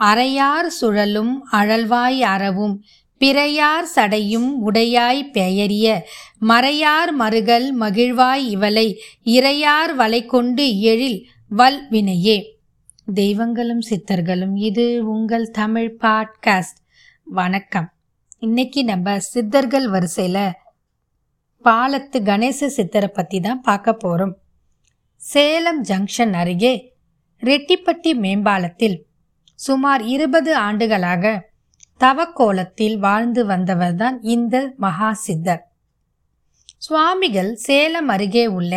அறையார் சுழலும் அழல்வாய் அறவும் பிறையார் சடையும் உடையாய் பெயரிய மறையார் மறுகள் மகிழ்வாய் இவளை இறையார் வலை கொண்டு எழில் வல் வினையே. தெய்வங்களும் சித்தர்களும் இது உங்கள் தமிழ் பாட்காஸ்ட். வணக்கம். இன்னைக்கு நம்ம சித்தர்கள் வரிசையில் பாலத்து கணேச சித்தரை பற்றி தான் பார்க்க போகிறோம் சேலம் ஜங்ஷன் அருகே ரெட்டிப்பட்டி மேம்பாலத்தில் சுமார் இருபது ஆண்டுகளாக தவக்கோலத்தில் வாழ்ந்து வந்தவர்தான் இந்த மகா சித்தர் சுவாமிகள் சேலம் அருகே உள்ள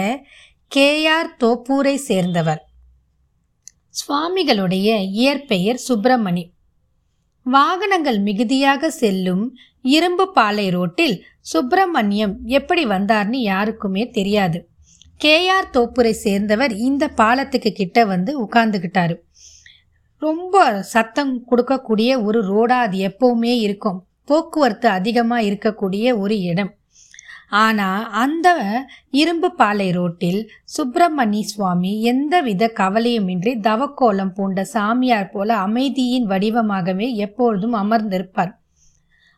கேஆர் தோப்பூரை சேர்ந்தவர். சுவாமிகளுடைய இயற்பெயர் சுப்பிரமணி. வாகனங்கள் மிகுதியாக செல்லும் இரும்பு பாலை ரோட்டில் சுப்பிரமணியம் எப்படி வந்தார்னு யாருக்குமே தெரியாது. கேஆர் தோப்பூரை சேர்ந்தவர் இந்த பாலத்துக்கு கிட்ட வந்து உட்கார்ந்துக்கிட்டாரு ரொம்ப சத்தம் கொடுக்கக்கூடிய ஒரு ரோடாக அது எப்போவுமே இருக்கும். போக்குவரத்து அதிகமாக இருக்கக்கூடிய ஒரு இடம். ஆனால் அந்த இரும்பு பாலை ரோட்டில் சுப்பிரமணி சுவாமி எந்தவித கவலையுமின்றி தவக்கோலம் பூண்ட சாமியார் போல அமைதியின் வடிவமாகவே எப்பொழுதும் அமர்ந்திருப்பார்.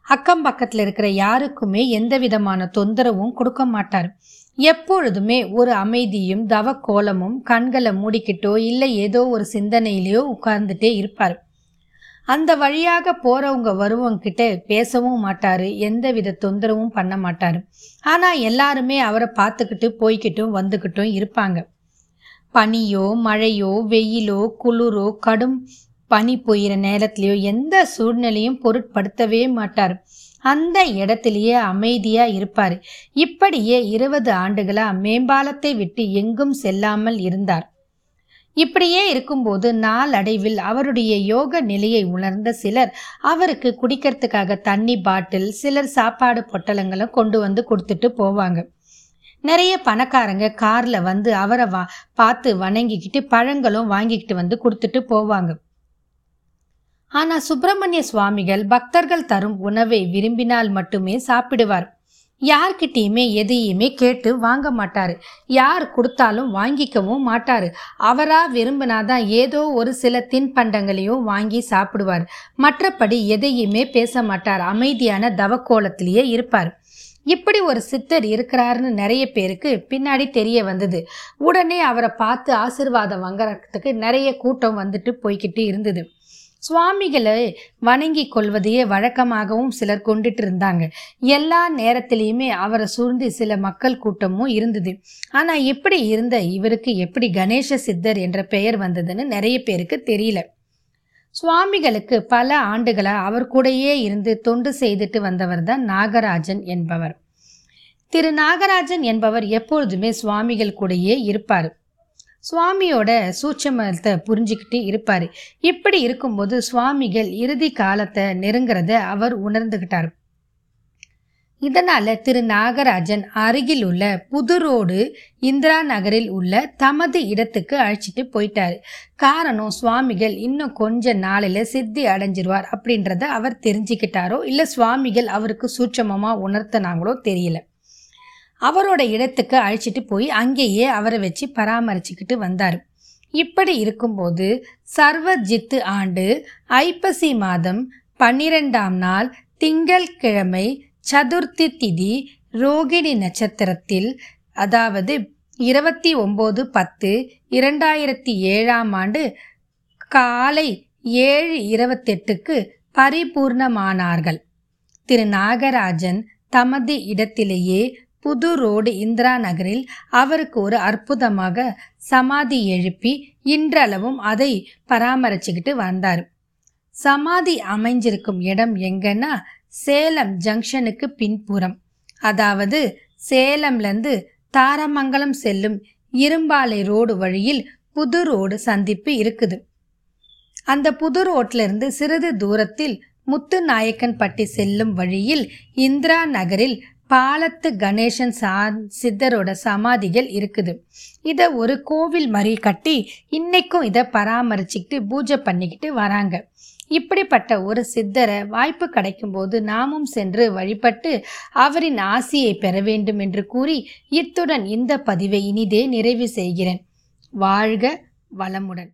அக்கம் பக்கத்தில் இருக்கிற யாருக்குமே எந்த விதமான தொந்தரவும் கொடுக்க மாட்டார். எப்பொழுதுமே ஒரு அமைதியும் தவ கோலமும் கண்களை மூடிக்கிட்டோ இல்லை ஏதோ ஒரு சிந்தனையிலையோ உட்கார்ந்துட்டே இருப்பார். அந்த வழியாக போறவங்க வருவங்கிட்ட பேசவும் மாட்டாரு எந்த வித தொந்தரவும் பண்ண மாட்டாரு. ஆனா எல்லாருமே அவரை பார்த்துக்கிட்டு போய்கிட்டும் வந்துக்கிட்டும் இருப்பாங்க. பனியோ மழையோ வெயிலோ குளிரோ கடும் பனி பொய்கிற நேரத்திலையோ எந்த சூழ்நிலையும் பொருட்படுத்தவே மாட்டார். அந்த இடத்திலேயே அமைதியா இருப்பார். இப்படியே இருபது ஆண்டுகளா மேம்பாலத்தை விட்டு எங்கும் செல்லாமல் இருந்தார். இப்படியே இருக்கும்போது நாளடைவில் அவருடைய யோக நிலையை உணர்ந்த சிலர் அவருக்கு குடிக்கிறதுக்காக தண்ணி பாட்டில் சிலர் சாப்பாடு பொட்டலங்களும் கொண்டு வந்து கொடுத்துட்டு போவாங்க. நிறைய பணக்காரங்க கார்ல வந்து அவரை வா பார்த்து வணங்கிக்கிட்டு பழங்களும் வாங்கிக்கிட்டு வந்து கொடுத்துட்டு போவாங்க. ஆனால் சுப்பிரமணிய சுவாமிகள் பக்தர்கள் தரும் உணவை விரும்பினால் மட்டுமே சாப்பிடுவார். யார்கிட்டயுமே எதையுமே கேட்டு வாங்க மாட்டார். யார் கொடுத்தாலும் வாங்கிக்கவும் மாட்டார். அவரா விரும்பினாதான் ஏதோ ஒரு சில தின்பண்டங்களையும் வாங்கி சாப்பிடுவார். மற்றபடி எதையுமே பேச மாட்டார். அமைதியான தவக்கோலத்திலேயே இருப்பார். இப்படி ஒரு சித்தர் இருக்கிறாருன்னு நிறைய பேருக்கு பின்னாடி தெரிய வந்தது. உடனே அவரை பார்த்து ஆசிர்வாதம் வாங்குறதுக்கு நிறைய கூட்டம் வந்துட்டு போய்கிட்டு இருந்தது. சுவாமிகளை வணங்கி கொள்வதையே வழக்கமாகவும் சிலர் கொண்டுட்டு இருந்தாங்க எல்லா நேரத்திலையுமே அவரை சூழ்ந்து சில மக்கள் கூட்டமும் இருந்தது. ஆனால் எப்படி இருந்த இவருக்கு எப்படி கணேச சித்தர் என்ற பெயர் வந்ததுன்னு நிறைய பேருக்கு தெரியல. சுவாமிகளுக்கு பல ஆண்டுகளாக அவர் கூடயே இருந்து தொண்டு செய்துட்டு வந்தவர் தான் நாகராஜன் என்பவர். திரு நாகராஜன் என்பவர் எப்பொழுதுமே சுவாமிகள் கூடயே இருப்பார். சுவாமியோட சூட்சமத்தை புரிஞ்சுக்கிட்டு இருப்பார். இப்படி இருக்கும்போது சுவாமிகள் இறுதி காலத்தை நெருங்கிறத அவர் உணர்ந்துகிட்டார். இதனால திரு நாகராஜன் அருகில் உள்ள புதுரோடு இந்திரா நகரில் உள்ள தமது இடத்துக்கு அழைச்சிட்டு போயிட்டாரு. காரணம் சுவாமிகள் இன்னும் கொஞ்ச நாளில் சித்தி அடைஞ்சிருவார் அப்படின்றத அவர் தெரிஞ்சுக்கிட்டாரோ இல்லை சுவாமிகள் அவருக்கு சூட்சமமாக உணர்த்தினாங்களோ தெரியல. அவரோட இடத்துக்கு அழைச்சிட்டு போய் அங்கேயே அவரை வச்சு பராமரிச்சுக்கிட்டு வந்தார். இப்படி இருக்கும்போது சர்வஜித்து ஆண்டு ஐப்பசி மாதம் பன்னிரெண்டாம் நாள் திங்கள் கிழமை சதுர்த்தி திதி ரோகிணி நட்சத்திரத்தில் அதாவது இருபத்தி ஒம்பது பத்து இரண்டாயிரத்தி ஏழாம் ஆண்டு காலை ஏழு இருபத்தெட்டுக்கு பரிபூர்ணமானார்கள். திரு நாகராஜன் தமது இடத்திலேயே புது ரோடு இந்திரா நகரில் அவருக்கு ஒரு அற்புதமாக சமாதி எழுப்பி இன்றளவும் அதை பராமரிச்சுக்கிட்டு வந்தார். சமாதி அமைஞ்சிருக்கும் இடம் எங்கன்னா சேலம் ஜங்ஷனுக்கு பின்புறம். அதாவது சேலம்லேருந்து தாரமங்கலம் செல்லும் இரும்பாலை ரோடு வழியில் புது ரோடு சந்திப்பு இருக்குது. அந்த புது ரோட்டிலிருந்து இருந்து சிறிது தூரத்தில் முத்துநாயக்கன்பட்டி செல்லும் வழியில் இந்திரா நகரில் பாலத்து கணேசன் சா சித்தரோட சமாதிகள் இருக்குது. இதை ஒரு கோவில் மாதிரி கட்டி இன்னைக்கும் இதை பராமரிச்சுக்கிட்டு பூஜை பண்ணிக்கிட்டு வராங்க. இப்படிப்பட்ட ஒரு சித்தரை வாய்ப்பு கிடைக்கும்போது நாமும் சென்று வழிபட்டு அவரின் ஆசியை பெற வேண்டும் என்று கூறி இத்துடன் இந்த பதிவை இனிதே நிறைவு செய்கிறேன். வாழ்க வளமுடன்.